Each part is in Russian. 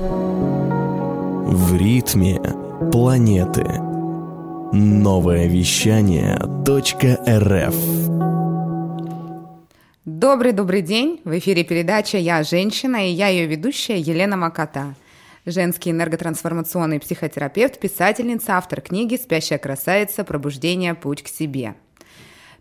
В ритме планеты. Новое вещание .рф Добрый-добрый день! В эфире передача «Я женщина» и я ее ведущая Елена Макота. Женский энерготрансформационный психотерапевт, писательница, автор книги «Спящая красавица. Пробуждение. Путь к себе».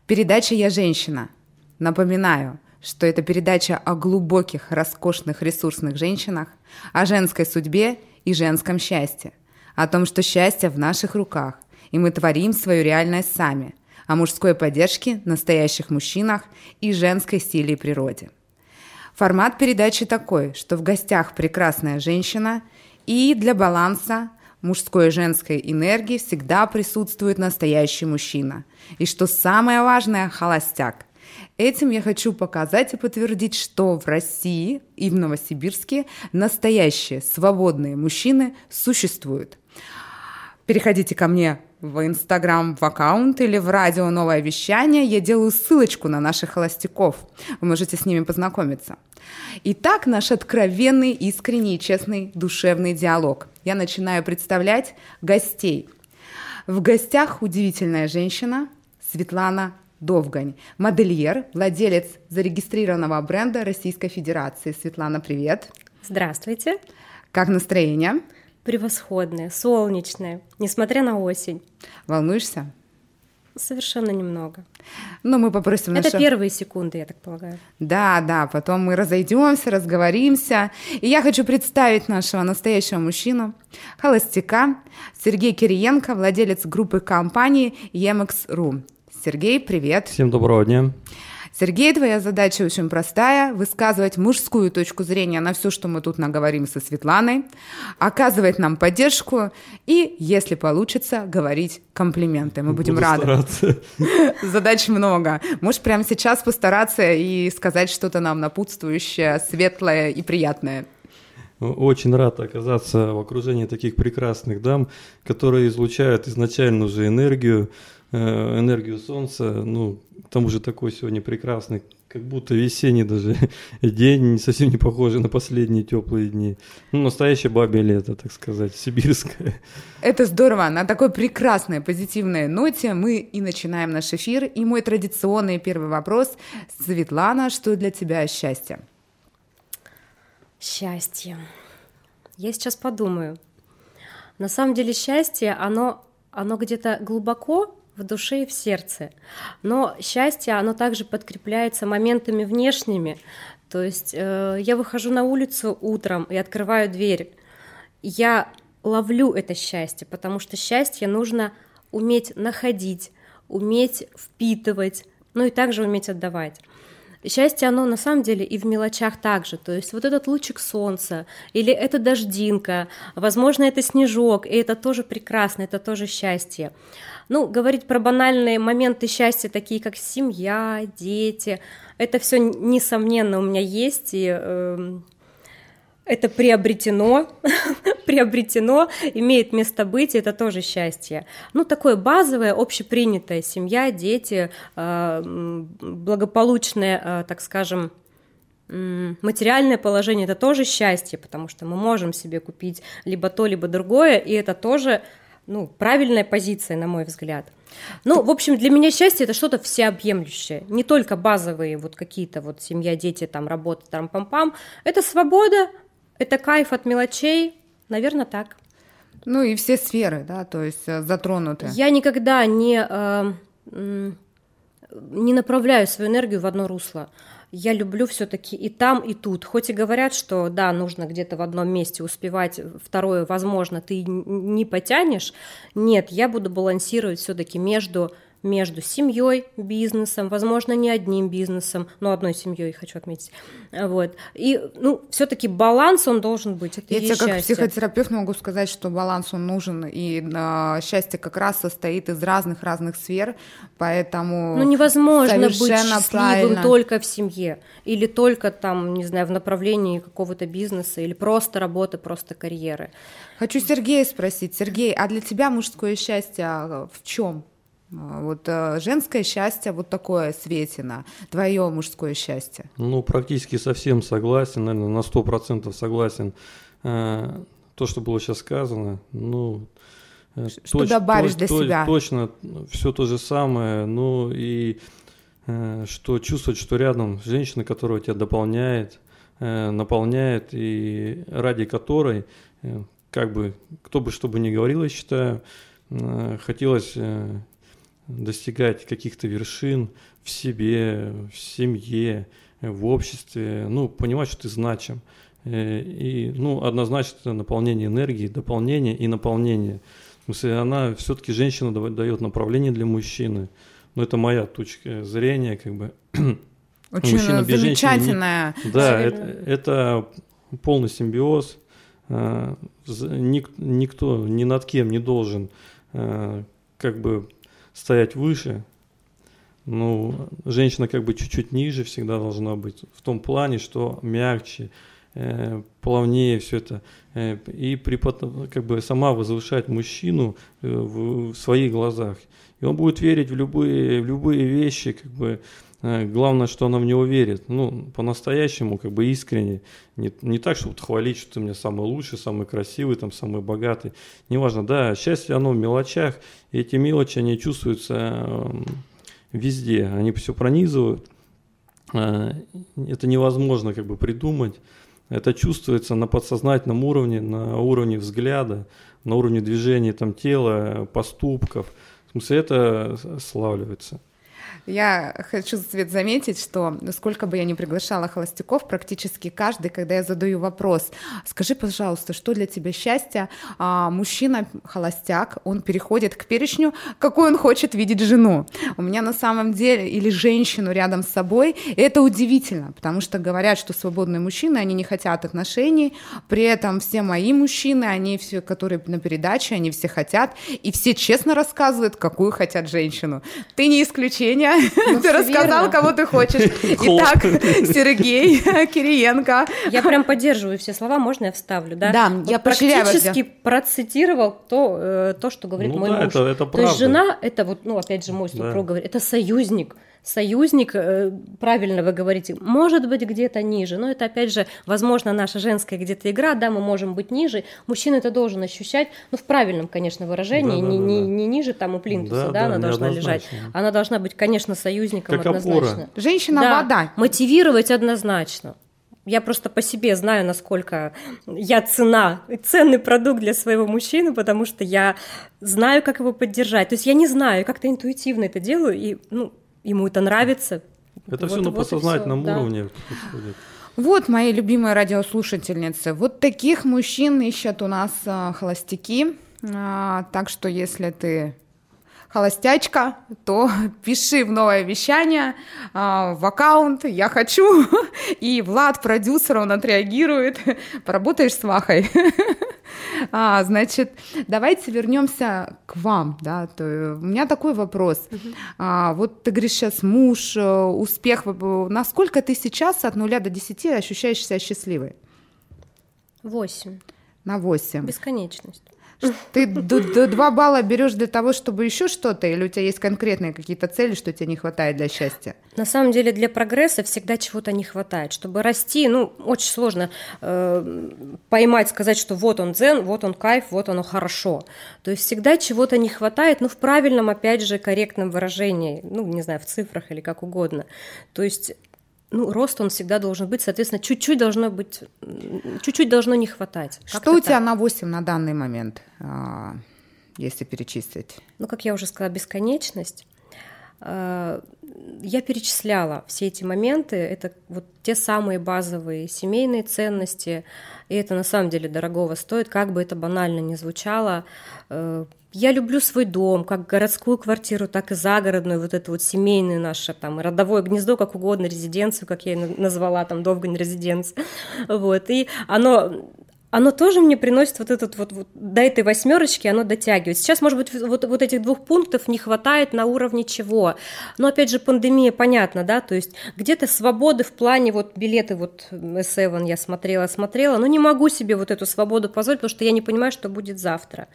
Передача «Я женщина». Напоминаю, что это передача о глубоких, роскошных, ресурсных женщинах, о женской судьбе и женском счастье, о том, что счастье в наших руках, и мы творим свою реальность сами, о мужской поддержке, настоящих мужчинах и женской силе и природе. Формат передачи такой, что в гостях прекрасная женщина, и для баланса мужской и женской энергии всегда присутствует настоящий мужчина. И что самое важное – холостяк. Этим я хочу показать и подтвердить, что в России и в Новосибирске настоящие свободные мужчины существуют. Переходите ко мне в Инстаграм, в аккаунт или в радио «Новое вещание». Я делаю ссылочку на наших холостяков. Вы можете с ними познакомиться. Итак, наш откровенный, искренний и честный душевный диалог. Я начинаю представлять гостей. В гостях удивительная женщина Светлана Довгань, модельер, владелец зарегистрированного бренда Российской Федерации. Светлана, привет. Здравствуйте. Как настроение? Превосходное, солнечное, несмотря на осень. Волнуешься? Совершенно немного. Но мы попросим Это первые секунды, я так полагаю. Да, да, потом мы разойдемся, разговоримся. И я хочу представить нашего настоящего мужчину, холостяка, Сергей Кириенко, владелец группы компании Емекс.ру. Сергей, привет. Всем доброго дня. Сергей, твоя задача очень простая – высказывать мужскую точку зрения на все, что мы тут наговорим со Светланой, оказывать нам поддержку и, если получится, говорить комплименты. Мы будем Буду рады. стараться. Задач много. Можешь прямо сейчас постараться и сказать что-то нам напутствующее, светлое и приятное. Очень рад оказаться в окружении таких прекрасных дам, которые излучают изначально уже энергию, энергию солнца. Ну, к тому же такой сегодня прекрасный, как будто весенний даже день, совсем не похожий на последние теплые дни. Ну, настоящее бабье лето, так сказать, сибирское. Это здорово. На такой прекрасной позитивной ноте мы и начинаем наш эфир. И мой традиционный первый вопрос. Светлана, что для тебя счастье? Счастье. Я сейчас подумаю. На самом деле счастье, оно, оно где-то глубоко в душе и в сердце. Но счастье, оно также подкрепляется моментами внешними. То есть э, я выхожу на улицу утром и открываю дверь. Я ловлю это счастье, потому что счастье нужно уметь находить, уметь впитывать, ну и также уметь отдавать. Счастье, оно на самом деле и в мелочах также. То есть вот этот лучик солнца, или это дождинка, возможно, это снежок, и это тоже прекрасно, это тоже счастье. Ну, говорить про банальные моменты счастья, такие как семья, дети, это все, несомненно, у меня есть, и э, это приобретено, приобретено, имеет место быть, и это тоже счастье. Ну, такое базовое, общепринятое, семья, дети, э, благополучное, э, так скажем, материальное положение это тоже счастье, потому что мы можем себе купить либо то, либо другое, и это тоже ну, правильная позиция, на мой взгляд. Ну, в общем, для меня счастье это что-то всеобъемлющее. Не только базовые вот какие-то вот семья, дети, там, работа, там, пам-пам. Это свобода, это кайф от мелочей, наверное, так. Ну и все сферы, да, то есть э, затронуты. Я никогда не, э, не направляю свою энергию в одно русло. Я люблю все-таки и там, и тут. Хоть и говорят, что да, нужно где-то в одном месте успевать, второе, возможно, ты не потянешь. Нет, я буду балансировать все-таки между между семьей, бизнесом, возможно, не одним бизнесом, но одной семьей хочу отметить. Вот. И, ну, все-таки баланс он должен быть. Это Я тебе как психотерапевт могу сказать, что баланс он нужен, и э, счастье как раз состоит из разных-разных сфер, поэтому Ну, невозможно быть счастливым правильно. только в семье, или только там, не знаю, в направлении какого-то бизнеса, или просто работы, просто карьеры. Хочу Сергея спросить. Сергей, а для тебя мужское счастье а, в чем? Вот э, женское счастье вот такое светено, твое мужское счастье. Ну, практически совсем согласен, наверное, на 100% согласен э, то, что было сейчас сказано, ну, э, что точ, добавишь точ, для точ, себя? Точно, все то же самое, ну и э, что чувствовать, что рядом женщина, которая тебя дополняет, э, наполняет и ради которой, как бы, кто бы что бы ни говорил, я считаю, хотелось достигать каких-то вершин в себе, в семье, в обществе, ну, понимать, что ты значим. Э, и, ну, однозначно это наполнение энергии, дополнение и наполнение. В смысле, она все-таки женщина дает направление для мужчины. Но это моя точка зрения, как бы. Очень Мужчина без замечательная. Женщины, да, это, это полный симбиоз. Э, никто ни над кем не должен э, как бы стоять выше. Ну, женщина как бы чуть-чуть ниже всегда должна быть. В том плане, что мягче, э, плавнее все это. Э, и при, как бы сама возвышать мужчину э, в, в своих глазах. И он будет верить в любые, в любые вещи, как бы, главное, что она в него верит, ну, по-настоящему, как бы искренне, не, не так, чтобы хвалить, что ты мне самый лучший, самый красивый, там, самый богатый, неважно, да, счастье, оно в мелочах, и эти мелочи, они чувствуются эм, везде, они все пронизывают. А, это невозможно как бы придумать. Это чувствуется на подсознательном уровне, на уровне взгляда, на уровне движения там, тела, поступков. В смысле, это славливается. Я хочу, Свет, заметить, что сколько бы я ни приглашала холостяков, практически каждый, когда я задаю вопрос, скажи, пожалуйста, что для тебя счастье, а, мужчина холостяк, он переходит к перечню, какой он хочет видеть жену. У меня на самом деле, или женщину рядом с собой, и это удивительно, потому что говорят, что свободные мужчины, они не хотят отношений, при этом все мои мужчины, они все, которые на передаче, они все хотят, и все честно рассказывают, какую хотят женщину. Ты не исключение. Ну, ты рассказал, верно. кого ты хочешь. Итак, Сергей Кириенко. Я прям поддерживаю все слова, можно я вставлю, да? Да, вот я практически процитировал то, э, то, что говорит ну, мой да, муж. Это, это то есть жена, это вот, ну, опять же, мой супруг да. говорит, это союзник союзник, э, правильно вы говорите, может быть где-то ниже, но это опять же, возможно, наша женская где-то игра, да, мы можем быть ниже, мужчина это должен ощущать, ну, в правильном, конечно, выражении, да, не, да, не, да. не ниже там у плинтуса, да, да, она должна лежать, она должна быть, конечно, союзником как однозначно. Опора. Женщина да, вода. Мотивировать однозначно. Я просто по себе знаю, насколько я цена, ценный продукт для своего мужчины, потому что я знаю, как его поддержать. То есть я не знаю, как-то интуитивно это делаю, и ну, ему это нравится. Это вот, все на вот подсознательном все, уровне да. происходит. Вот, мои любимые радиослушательницы, вот таких мужчин ищут у нас а, холостяки. А, так что, если ты холостячка, то пиши в новое вещание а, в аккаунт «Я хочу», и Влад, продюсер, он отреагирует. Поработаешь с Вахой. А, значит, давайте вернемся к вам, да. То, у меня такой вопрос. Uh-huh. А, вот ты говоришь сейчас муж, э, успех. Насколько ты сейчас от нуля до десяти ощущаешь себя счастливой? Восемь. На восемь. Бесконечность. Ты два балла берешь для того, чтобы еще что-то, или у тебя есть конкретные какие-то цели, что тебе не хватает для счастья? На самом деле для прогресса всегда чего-то не хватает. Чтобы расти, ну, очень сложно э, поймать, сказать, что вот он дзен, вот он кайф, вот оно хорошо. То есть всегда чего-то не хватает, ну, в правильном, опять же, корректном выражении, ну, не знаю, в цифрах или как угодно. То есть ну, рост он всегда должен быть, соответственно, чуть-чуть должно быть, чуть-чуть должно не хватать. Что у тебя так? на 8 на данный момент, а, если перечислить? Ну, как я уже сказала, бесконечность. А, я перечисляла все эти моменты, это вот те самые базовые семейные ценности, и это на самом деле дорогого стоит, как бы это банально ни звучало, э, я люблю свой дом, как городскую квартиру, так и загородную, вот это вот семейное наше, там, родовое гнездо, как угодно, резиденцию, как я ее назвала, там, Довгань резиденция, вот, и оно оно тоже мне приносит вот этот вот, вот до этой восьмерочки, оно дотягивает. Сейчас, может быть, вот, вот этих двух пунктов не хватает на уровне чего. Но опять же, пандемия, понятно, да, то есть где-то свободы в плане вот билеты вот S7 я смотрела, смотрела, но не могу себе вот эту свободу позволить, потому что я не понимаю, что будет завтра.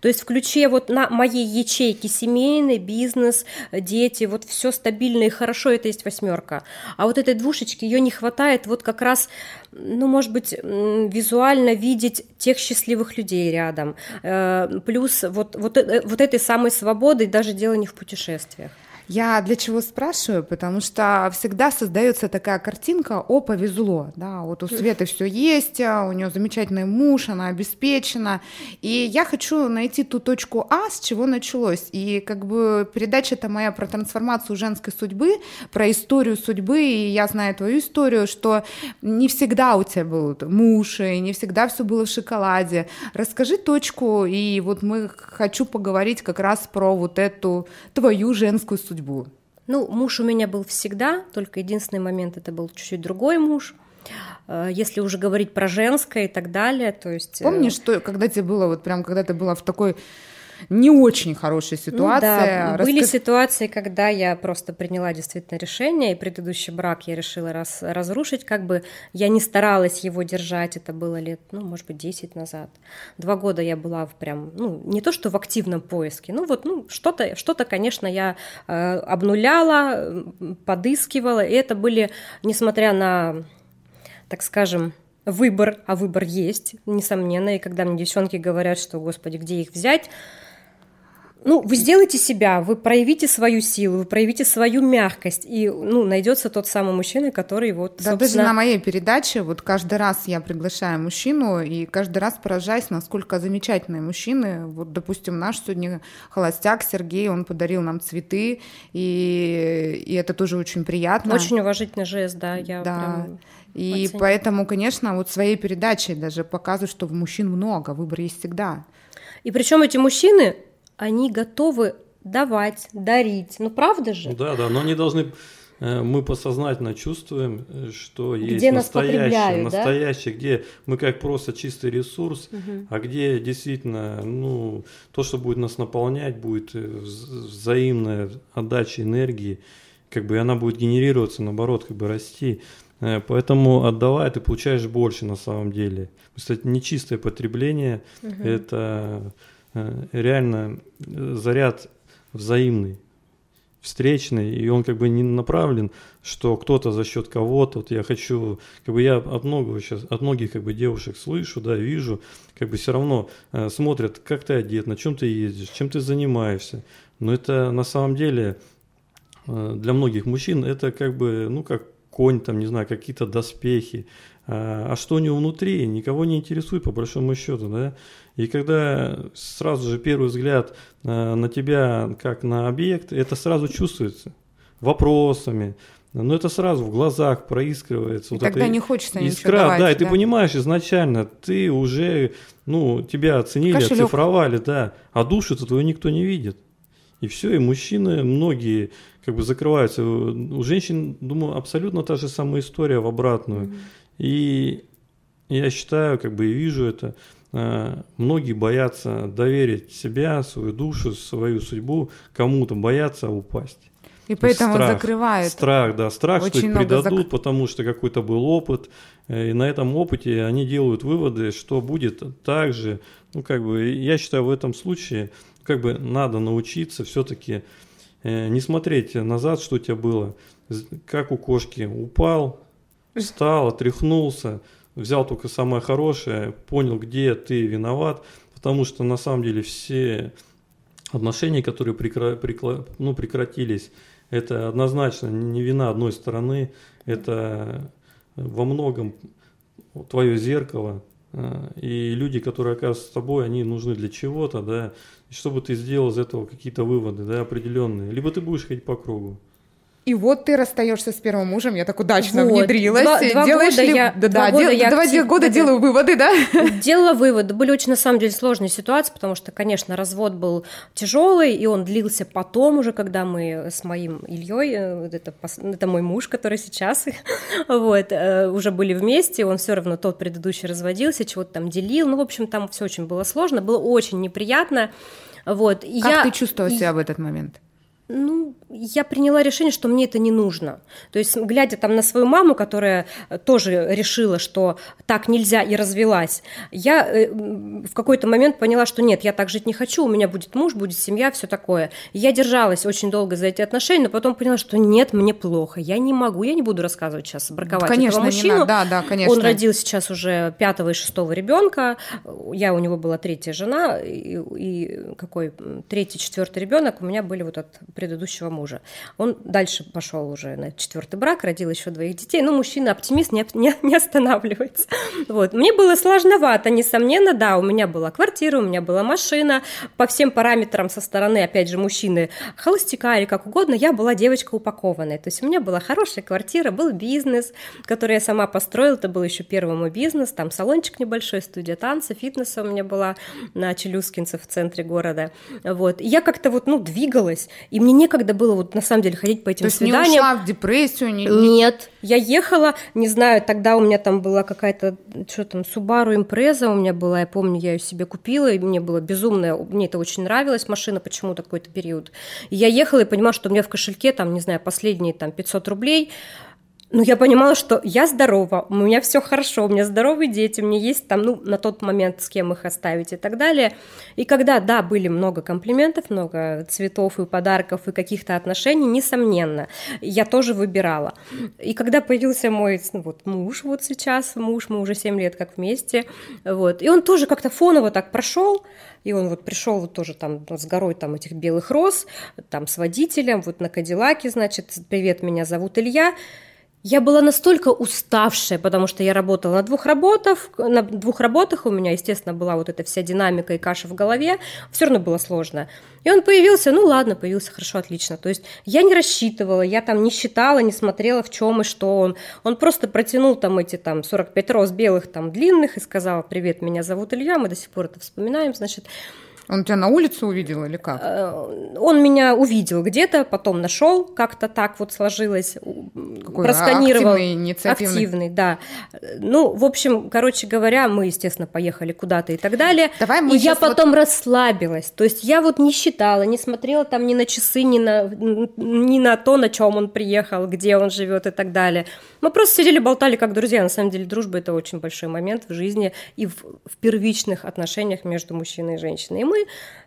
То есть в ключе вот на моей ячейке семейный, бизнес, дети, вот все стабильно и хорошо, это есть восьмерка. А вот этой двушечки ее не хватает вот как раз ну, может быть, визуально видеть тех счастливых людей рядом. Э, плюс вот, вот, э, вот этой самой свободы, даже дело не в путешествиях. Я для чего спрашиваю? Потому что всегда создается такая картинка, о, повезло, да, вот у Светы все есть, а у нее замечательный муж, она обеспечена, и я хочу найти ту точку А, с чего началось, и как бы передача-то моя про трансформацию женской судьбы, про историю судьбы, и я знаю твою историю, что не всегда у тебя был муж, и не всегда все было в шоколаде. Расскажи точку, и вот мы хочу поговорить как раз про вот эту твою женскую судьбу судьбу? Ну, муж у меня был всегда, только единственный момент это был чуть-чуть другой муж. Э, если уже говорить про женское и так далее, то есть... Э, Помнишь, что когда тебе было, вот прям когда ты была в такой не очень хорошая ситуация. Ну, да, Рассказ... были ситуации, когда я просто приняла действительно решение, и предыдущий брак я решила раз, разрушить, как бы я не старалась его держать, это было лет, ну, может быть, 10 назад. Два года я была в прям, ну, не то, что в активном поиске, ну, вот, ну, что-то, что-то, конечно, я э, обнуляла, подыскивала, и это были, несмотря на, так скажем, выбор, а выбор есть, несомненно, и когда мне девчонки говорят, что, господи, где их взять, ну, вы сделайте себя, вы проявите свою силу, вы проявите свою мягкость, и, ну, найдется тот самый мужчина, который вот, Да, собственно... даже на моей передаче, вот каждый раз я приглашаю мужчину, и каждый раз поражаюсь, насколько замечательные мужчины. Вот, допустим, наш сегодня холостяк Сергей, он подарил нам цветы, и, и это тоже очень приятно. Очень уважительный жест, да, я да. прям... И оценю. поэтому, конечно, вот своей передачей даже показываю, что мужчин много, выбор есть всегда. И причем эти мужчины они готовы давать, дарить. Ну, правда же? Да, да, но они должны э, мы подсознательно чувствуем, э, что где есть настоящее, настоящее, да? где мы как просто чистый ресурс, угу. а где действительно, ну, то, что будет нас наполнять, будет э, взаимная отдача энергии, как бы она будет генерироваться, наоборот, как бы расти. Поэтому отдавая, ты получаешь больше на самом деле. Кстати, нечистое потребление угу. это реально э, заряд взаимный, встречный, и он как бы не направлен, что кто-то за счет кого-то, вот я хочу, как бы я от многого сейчас, от многих как бы девушек слышу, да, вижу, как бы все равно э, смотрят, как ты одет, на чем ты ездишь, чем ты занимаешься, но это на самом деле э, для многих мужчин это как бы, ну как конь, там, не знаю, какие-то доспехи, а, а что у него внутри, никого не интересует по большому счету, да, и когда сразу же первый взгляд э, на тебя как на объект, это сразу чувствуется вопросами, но это сразу в глазах проискивается. И вот тогда не хочется искра, ничего давать, да, и ты понимаешь изначально, ты уже, ну, тебя оценили, Кошелек. оцифровали, да, а душу-то твою никто не видит. И все, и мужчины, многие как бы закрываются. У женщин, думаю, абсолютно та же самая история в обратную. Mm-hmm. И я считаю, как бы и вижу это, Э, многие боятся доверить себя, свою душу, свою судьбу кому-то, боятся упасть. И поэтому страх, закрывают. Страх, да, страх, Очень что их предадут, зак... потому что какой-то был опыт, э, и на этом опыте они делают выводы, что будет так же. Ну, как бы, я считаю, в этом случае, как бы, надо научиться все-таки э, не смотреть назад, что у тебя было, как у кошки, упал, встал, отряхнулся, взял только самое хорошее, понял, где ты виноват, потому что на самом деле все отношения, которые прекра... Прекла... ну, прекратились, это однозначно не вина одной стороны, это во многом твое зеркало, э, и люди, которые оказываются с тобой, они нужны для чего-то, да, чтобы ты сделал из этого какие-то выводы, да, определенные. Либо ты будешь ходить по кругу. И вот ты расстаешься с первым мужем, я так удачно вот. внедрилась. Два, два Делаешь года ли... я, да, два да, года дел... я два актив... года делаю выводы, да? Делала выводы. Были очень, на самом деле, сложные ситуации, потому что, конечно, развод был тяжелый, и он длился потом уже, когда мы с моим Ильей, э, это, это мой муж, который сейчас, вот, э, уже были вместе, он все равно тот предыдущий разводился, чего-то там делил, ну, в общем, там все очень было сложно, было очень неприятно, вот. Как я... ты чувствовала себя в этот момент? Ну, я приняла решение, что мне это не нужно. То есть, глядя там на свою маму, которая э, тоже решила, что так нельзя и развелась, я э, в какой-то момент поняла, что нет, я так жить не хочу, у меня будет муж, будет семья, все такое. я держалась очень долго за эти отношения, но потом поняла, что нет, мне плохо, я не могу, я не буду рассказывать сейчас, браковать конечно, этого мужчину. Не надо. Да, да, конечно. Он родил сейчас уже пятого и шестого ребенка, я у него была третья жена, и, и какой третий, четвертый ребенок у меня были вот от предыдущего мужа. Он дальше пошел уже на четвертый брак, родил еще двоих детей. Но мужчина оптимист не, не, не останавливается. Вот. Мне было сложновато, несомненно, да, у меня была квартира, у меня была машина, по всем параметрам со стороны, опять же, мужчины, холостяка или как угодно, я была девочка упакованная. То есть у меня была хорошая квартира, был бизнес, который я сама построила, это был еще первый мой бизнес, там салончик небольшой, студия танца, фитнеса у меня была на Челюскинцев в центре города. Вот. И я как-то вот, ну, двигалась, и мне некогда было вот на самом деле ходить по этим То свиданиям. есть не ушла в депрессию? Не... Нет, я ехала, не знаю, тогда у меня там была какая-то, что там, Subaru Impreza у меня была, я помню, я ее себе купила, и мне было безумно, мне это очень нравилось, машина почему-то какой-то период. И я ехала и понимала, что у меня в кошельке там, не знаю, последние там 500 рублей, ну, я понимала, что я здорова, у меня все хорошо, у меня здоровые дети, меня есть там, ну, на тот момент с кем их оставить и так далее. И когда, да, были много комплиментов, много цветов и подарков и каких-то отношений, несомненно, я тоже выбирала. И когда появился мой ну, вот, муж вот сейчас, муж, мы уже 7 лет как вместе, вот, и он тоже как-то фоново так прошел, и он вот пришел вот тоже там с горой там этих белых роз, там с водителем, вот на Кадиллаке, значит, привет, меня зовут Илья, я была настолько уставшая, потому что я работала на двух работах, на двух работах у меня, естественно, была вот эта вся динамика и каша в голове, все равно было сложно. И он появился, ну ладно, появился, хорошо, отлично. То есть я не рассчитывала, я там не считала, не смотрела, в чем и что он. Он просто протянул там эти там 45 роз белых там длинных и сказал, привет, меня зовут Илья, мы до сих пор это вспоминаем, значит, он тебя на улице увидел или как? Э, он меня увидел где-то, потом нашел, как-то так вот сложилось, Какой просканировал. Активный, инициативный. Активный, да. Ну, в общем, короче говоря, мы, естественно, поехали куда-то и так далее. Давай мы и я потом вот... расслабилась. То есть я вот не считала, не смотрела там ни на часы, ни на, ни на то, на чем он приехал, где он живет и так далее. Мы просто сидели, болтали как друзья. На самом деле дружба – это очень большой момент в жизни и в, в первичных отношениях между мужчиной и женщиной. И мы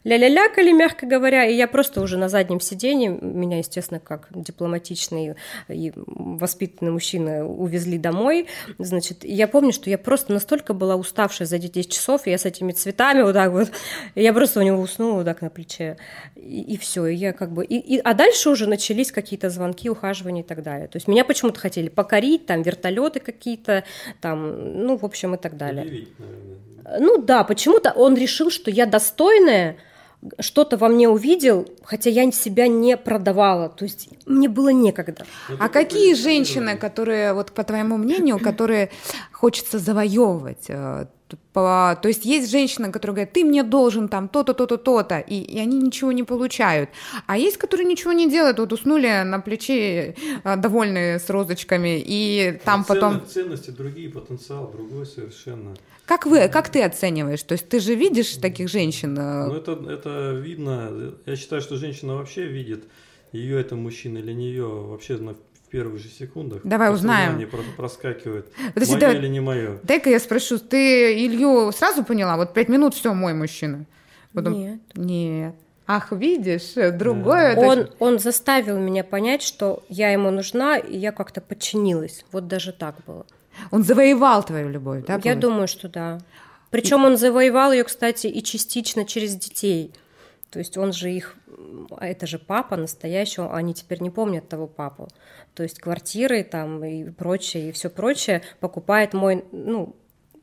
ля-ля-лякали, мягко говоря, и я просто уже на заднем сиденье, меня, естественно, как дипломатичный и воспитанный мужчина увезли домой, значит, я помню, что я просто настолько была уставшая за 10 часов, я с этими цветами вот так вот, я просто у него уснула вот так на плече, и, и все, и я как бы, и, и, а дальше уже начались какие-то звонки, ухаживания и так далее, то есть меня почему-то хотели покорить, там вертолеты какие-то, там, ну, в общем, и так далее. Удивить, ну да, почему-то он решил, что я достойная, что-то во мне увидел, хотя я себя не продавала, то есть мне было некогда. А какие женщины, которые, вот по твоему мнению, которые хочется завоевывать? По, то есть есть женщины, которые говорят, ты мне должен там то-то, то-то, то-то, и, и они ничего не получают. А есть, которые ничего не делают, вот уснули на плече, э, довольные с розочками, и там а потом... Ценности другие, потенциал другой совершенно. Как вы, как ты оцениваешь? То есть ты же видишь таких женщин? Э? Ну это, это видно. Я считаю, что женщина вообще видит, ее это мужчина или не ее, вообще первых же секундах. Давай узнаем. Не проскакивает. Подожди, мое да, или не мое. Дай-ка я спрошу, ты Илью сразу поняла? Вот пять минут все мой мужчина. Потом... Нет. Нет. Ах, видишь, другое. Да. Он, он заставил меня понять, что я ему нужна, и я как-то подчинилась. Вот даже так было. Он завоевал твою любовь, да? Я думаю, что да. Причем он завоевал ее, кстати, и частично через детей. То есть он же их, это же папа настоящий, они теперь не помнят того папу. То есть квартиры там и прочее, и все прочее покупает мой, ну,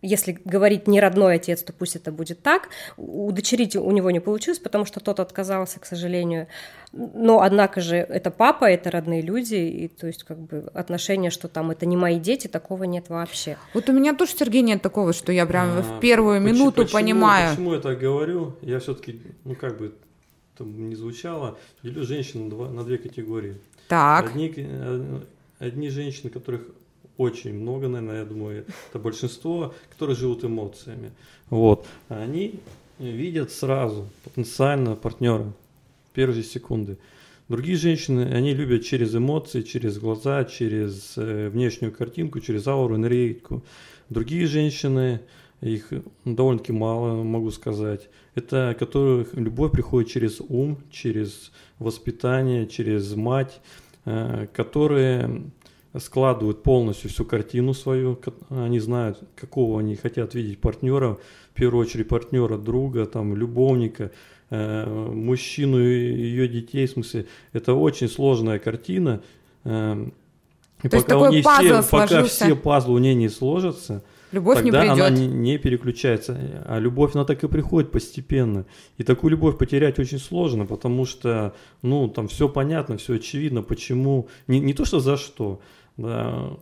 если говорить не родной отец, то пусть это будет так. Удочерить у него не получилось, потому что тот отказался, к сожалению. Но, однако же, это папа, это родные люди, и то есть как бы отношение, что там это не мои дети, такого нет вообще. Вот у меня тоже, Сергей, нет такого, что я прям а, в первую почему, минуту почему, понимаю. Почему я так говорю? Я все-таки, ну как бы там не звучало, делю женщин на, две категории. Так. Одни, э, одни женщины, которых очень много, наверное, я думаю, это большинство, которые живут эмоциями. Вот. Они видят сразу потенциально партнера первые секунды. Другие женщины, они любят через эмоции, через глаза, через э, внешнюю картинку, через ауру, энергетику. Другие женщины, их довольно-таки мало, могу сказать, это которых любовь приходит через ум, через воспитание, через мать, э, которые складывают полностью всю картину свою, они знают, какого они хотят видеть партнера, в первую очередь партнера, друга, там, любовника, э, мужчину и ее детей, в смысле, это очень сложная картина. Э, и То пока, у нее все, пока все пазлы у нее не сложатся, Любовь Тогда не придет. она не, переключается. А любовь, она так и приходит постепенно. И такую любовь потерять очень сложно, потому что, ну, там все понятно, все очевидно, почему. Не, не то, что за что, да,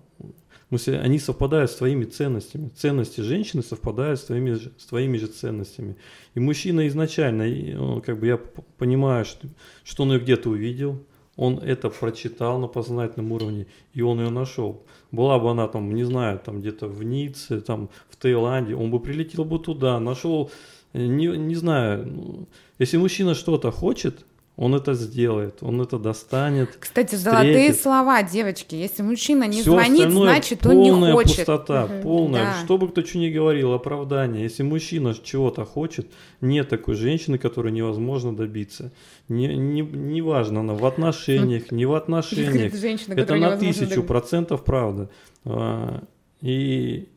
смысле, они совпадают с твоими ценностями. Ценности женщины совпадают с твоими, же- с твоими же ценностями. И мужчина изначально, ну, как бы я понимаю, что, что он ее где-то увидел, он это прочитал на познательном уровне, и он ее нашел. Была бы она там, не знаю, там где-то в Ницце, там в Таиланде, он бы прилетел бы туда, нашел, э, не, не знаю, ну, если мужчина что-то хочет, он это сделает, он это достанет. Кстати, золотые встретит. слова, девочки. Если мужчина не Всё звонит, значит, он не полная хочет. пустота, полная. Да. Что бы кто что ни говорил, оправдание. Если мужчина чего-то хочет, нет такой женщины, которой невозможно добиться. Не, не, неважно, она в отношениях, не в отношениях. Женщина, Это на тысячу добиться. процентов правда. А, И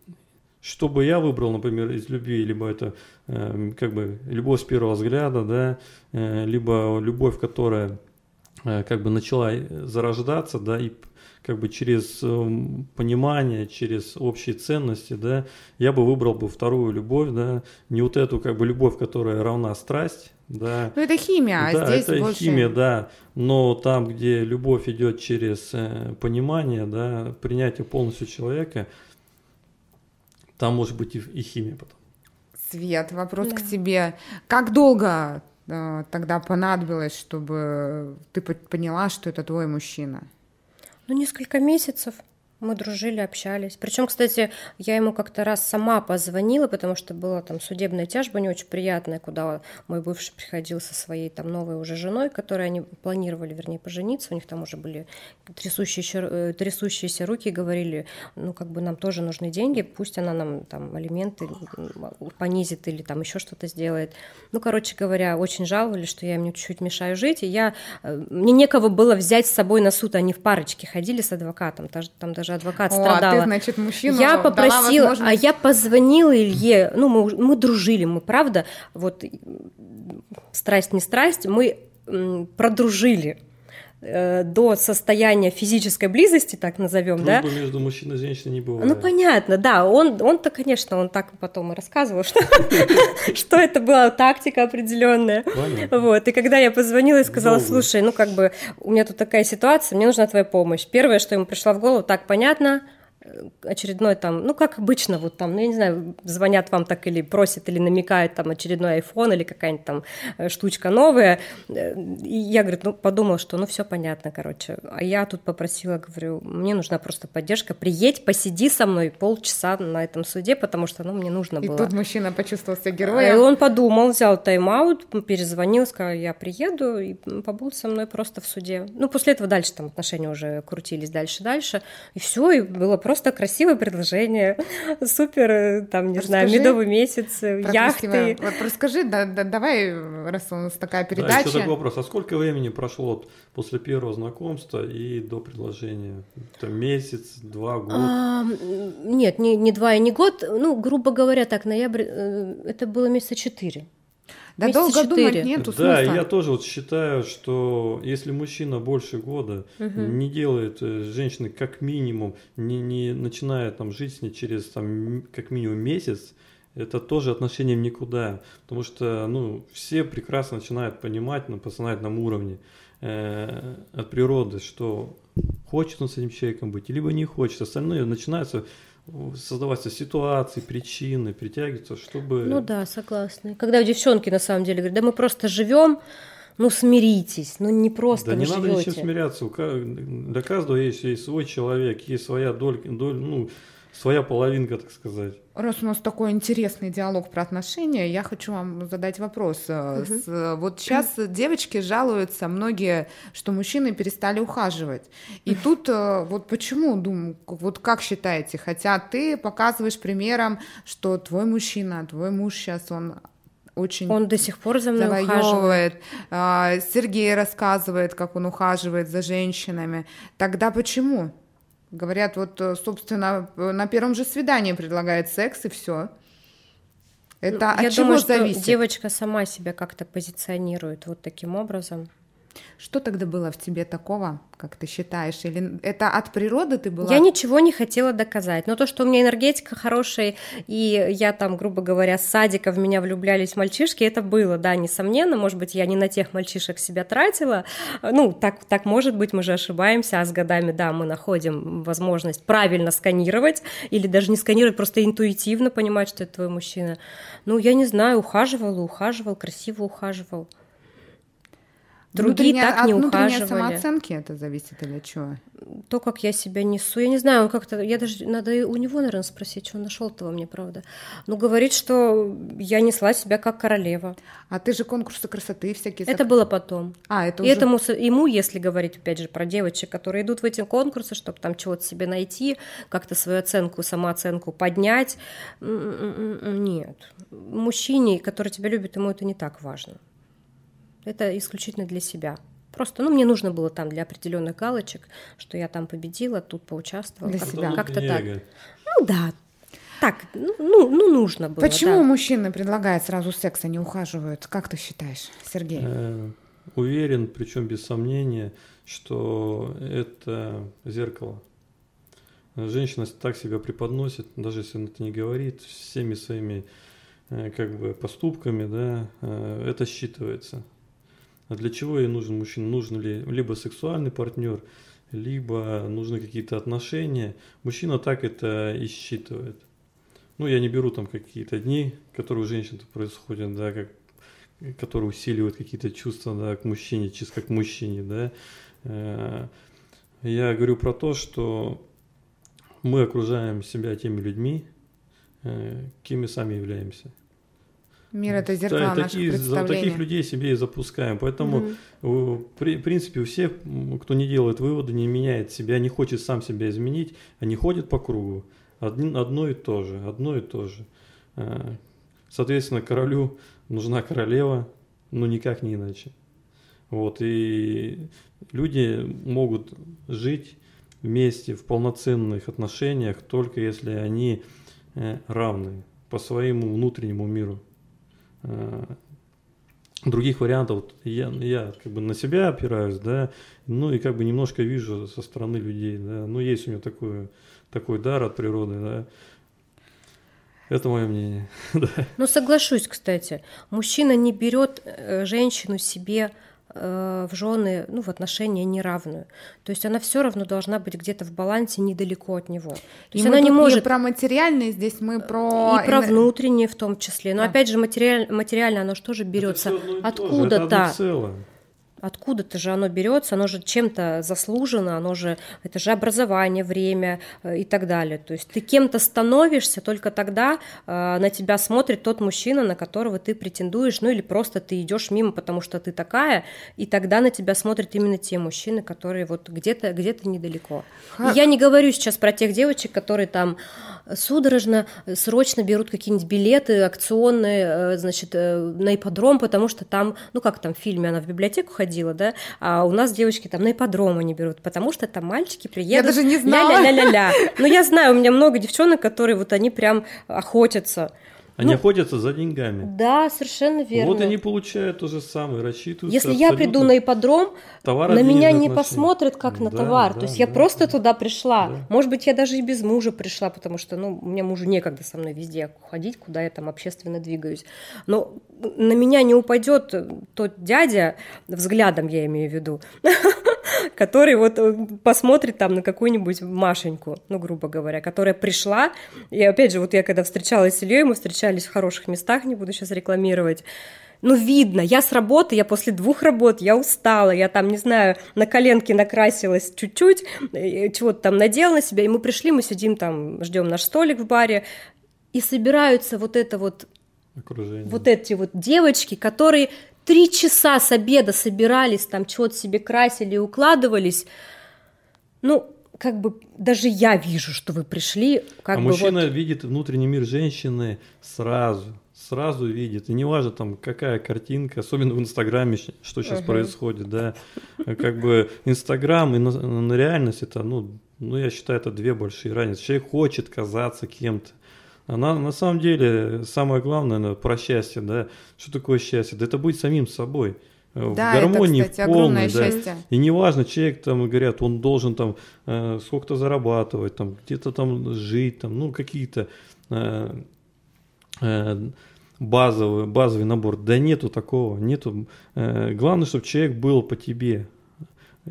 что бы я выбрал, например, из любви, либо это эм, как бы любовь с первого взгляда, да, э, либо любовь, которая э, как бы начала э, зарождаться, да, и как бы через эм, понимание, через общие ценности, да, я бы выбрал бы вторую любовь, да, не вот эту как бы любовь, которая равна страсть, да, Ну, это химия, а да, здесь это больше... химия, да. Но там, где любовь идет через э, понимание, да, принятие полностью человека, там может быть и, и химия потом. Свет, вопрос Да. к тебе. Как долго э, тогда понадобилось, чтобы ты по- поняла, что это твой мужчина? Ну, несколько месяцев мы дружили, общались. Причем, кстати, я ему как-то раз сама позвонила, потому что была там судебная тяжба не очень приятная, куда мой бывший приходил со своей там новой уже женой, которой они планировали, вернее, пожениться. У них там уже были трясущиеся, э, трясущиеся руки, говорили, ну, как бы нам тоже нужны деньги, пусть она нам там алименты понизит или там еще что-то сделает. Ну, короче говоря, очень жаловались, что я им чуть-чуть мешаю жить, и я, э, мне некого было взять с собой на суд, они в парочке ходили с адвокатом, там даже адвокат О, страдала. а ты, значит, мужчину Я попросила, а я позвонила Илье, ну, мы, мы дружили, мы, правда, вот страсть не страсть, мы продружили э, до состояния физической близости, так назовем, да? Между мужчиной и женщиной не бывает. Ну, понятно, да. Он, он-то, конечно, он так потом и рассказывал, что, что это была тактика определенная. Вот. И когда я позвонила и сказала, слушай, ну как бы у меня тут такая ситуация, мне нужна твоя помощь. Первое, что ему пришло в голову, так, понятно, очередной там, ну как обычно, вот там, ну я не знаю, звонят вам так или просят, или намекают там очередной iPhone или какая-нибудь там э, штучка новая. Э, И я, говорит, ну подумала, что ну все понятно, короче. А я тут попросила, говорю, мне нужна просто поддержка, приедь, посиди со мной полчаса на этом суде, потому что, ну, мне нужно И было. тут мужчина почувствовал себя И героем. он подумал, взял тайм-аут, перезвонил, сказал, я приеду, и побыл со мной просто в суде. Ну, после этого дальше там отношения уже крутились дальше-дальше. И все, и было просто красивое предложение. Супер, там, не знаю, Расскажи медовый месяц, яхты. Вот расскажи, да, да, давай, раз у нас такая Да, еще передача. такой вопрос. А сколько времени прошло от- после первого знакомства и до предложения? Это месяц, два, год? А, нет, не, не два и не год. Ну, грубо говоря, так, ноябрь, э, это было месяца четыре. Да месяца долго четыре. думать нету Да, смысла. я тоже вот считаю, что если мужчина больше года не делает э, с женщиной как минимум, не, не начинает там жить с ней через там как минимум месяц, это тоже отношение в никуда. Потому что ну, все прекрасно начинают понимать на познательном уровне э, от природы, что хочет он с этим человеком быть, либо не хочет. Остальное начинается создаваться ситуации, причины, притягиваться, чтобы... Ну да, согласна. Когда девчонки на самом деле говорят, да мы просто живем, ну смиритесь, ну не просто Да не надо ничем живете. смиряться. Для каждого есть, есть свой человек, есть своя доля, доля ну, своя половинка, так сказать. Раз у нас такой интересный диалог про отношения, я хочу вам задать вопрос. Угу. Вот сейчас девочки жалуются многие, что мужчины перестали ухаживать. И тут э, вот почему, думаю, вот как считаете? Хотя ты показываешь примером, что твой мужчина, твой муж сейчас, он очень он до сих пор за мной ухаживает. А, Сергей рассказывает, как он ухаживает за женщинами. Тогда почему? Говорят, вот, э, собственно, на первом же свидании предлагает секс и все. Это ну, от я чего думаю, зависит? Что девочка сама себя как-то позиционирует вот таким образом. Что тогда было в тебе такого, как ты считаешь? Или это от природы ты была? Я ничего не хотела доказать. Но то, что у меня энергетика хорошая, и я там, грубо говоря, с садика в меня влюблялись мальчишки, это было, да, несомненно. Может быть, я не на тех мальчишек себя тратила. Ну, так, так может быть, мы же ошибаемся, а с годами, да, мы находим возможность правильно сканировать, или даже не сканировать, просто интуитивно понимать, что это твой мужчина. Ну, я не знаю, ухаживал, ухаживал, красиво ухаживал. Другие так не от ухаживали. самооценки это зависит или что? То, как я себя несу, я не знаю, он как-то, я даже, надо у него, наверное, спросить, что он нашел-то во мне, правда. Ну, говорит, что я несла себя как королева. А ты же конкурсы красоты всякие... Это было потом. А, это уже... И этому, ему, если говорить, опять же, про девочек, которые идут в эти конкурсы, чтобы там чего-то себе найти, как-то свою оценку, самооценку поднять, нет. Мужчине, который тебя любит, ему это не так важно. Это исключительно для себя. Просто, ну, мне нужно было там для определенных галочек, что я там победила, тут поучаствовала. Для как себя. Как-то так. Ну да, так, ну, ну, ну нужно было. Почему да. мужчины предлагают сразу секс, а не ухаживают? Как ты считаешь, Сергей? Э, уверен, причем без сомнения, что это зеркало. Женщина так себя преподносит, даже если она это не говорит, всеми своими э, как бы поступками, да, э, это считывается. А для чего ей нужен мужчина? Нужен ли либо сексуальный партнер, либо нужны какие-то отношения. Мужчина так это и считывает. Ну, я не беру там какие-то дни, которые у женщин происходят, да, как, которые усиливают какие-то чувства да, к мужчине, чисто как к мужчине, да. Э, я говорю про то, что мы окружаем себя теми людьми, э, кем мы сами являемся. Мир это зеркало да, такие, наших таких людей себе и запускаем. Поэтому, угу. в принципе, у всех, кто не делает выводы, не меняет себя, не хочет сам себя изменить, они ходят по кругу. Одно и то же, одно и то же. А, соответственно, королю нужна королева, но никак не иначе. Вот, и люди могут жить вместе в полноценных отношениях только если они э, равны по своему внутреннему миру. Э, других вариантов я, я как бы на себя опираюсь, да, ну и как бы немножко вижу со стороны людей, да, ну есть у меня такое, такой дар от природы, да, это мое мнение. Ну соглашусь, кстати, мужчина не берет э, женщину себе в жены, ну, в отношения неравную. То есть она все равно должна быть где-то в балансе недалеко от него. То есть и она не может... Не про материальные, здесь мы про... И про внутреннее в том числе. Но а. опять же, материаль... материально оно что же берется откуда-то. Откуда-то же оно берется, оно же чем-то заслужено, оно же, это же образование, время э, и так далее. То есть ты кем-то становишься, только тогда э, на тебя смотрит тот мужчина, на которого ты претендуешь, ну или просто ты идешь мимо, потому что ты такая, и тогда на тебя смотрят именно те мужчины, которые вот где-то где недалеко. И я не говорю сейчас про тех девочек, которые там судорожно, срочно берут какие-нибудь билеты акционные, э, значит, на ипподром, потому что там, ну как там в фильме, она в библиотеку ходила, да, а у нас девочки там на ипподром не берут, потому что там мальчики приедут. Я даже не знала. Ля-ля-ля-ля. Но я знаю, у меня много девчонок, которые вот они прям охотятся. Они ну, охотятся за деньгами. Да, совершенно верно. Вот они получают то же самое, рассчитывают. Если я приду на ипподром, на меня не посмотрят как на да, товар. Да, то есть да, я просто да. туда пришла. Да. Может быть, я даже и без мужа пришла, потому что ну, у меня мужу некогда со мной везде ходить, куда я там общественно двигаюсь. Но на меня не упадет тот дядя, взглядом я имею в виду, который вот э, посмотрит там на какую-нибудь Машеньку, ну, грубо говоря, которая пришла, и опять же, вот я когда встречалась с Ильей, мы встречались в хороших местах, не буду сейчас рекламировать, ну, видно, я с работы, я после двух работ, я устала, я там, не знаю, на коленке накрасилась чуть-чуть, э, чего-то там надела на себя, и мы пришли, мы сидим там, ждем наш столик в баре, и собираются вот это вот, Окружение. вот эти вот девочки, которые три часа с обеда собирались, там чего-то себе красили и укладывались, ну, как бы даже я вижу, что вы пришли, как а бы мужчина вот... видит внутренний мир женщины сразу, сразу видит. И не важно там какая картинка, особенно в Инстаграме, что сейчас Мгм. происходит, да. Как бы Инстаграм и на, на реальность это, ну, ну, я считаю, это две большие разницы. Человек хочет казаться кем-то. А на, самом деле самое главное про счастье, да. Что такое счастье? Да это быть самим собой. э, В Да, гармонии это, кстати, огромное полной, да. счастье. И неважно, человек там говорят, он должен там э, сколько-то зарабатывать, там где-то там жить, там, ну какие-то э, э, базовый, базовый набор. Да нету такого, нету. Э, главное, чтобы человек был по тебе,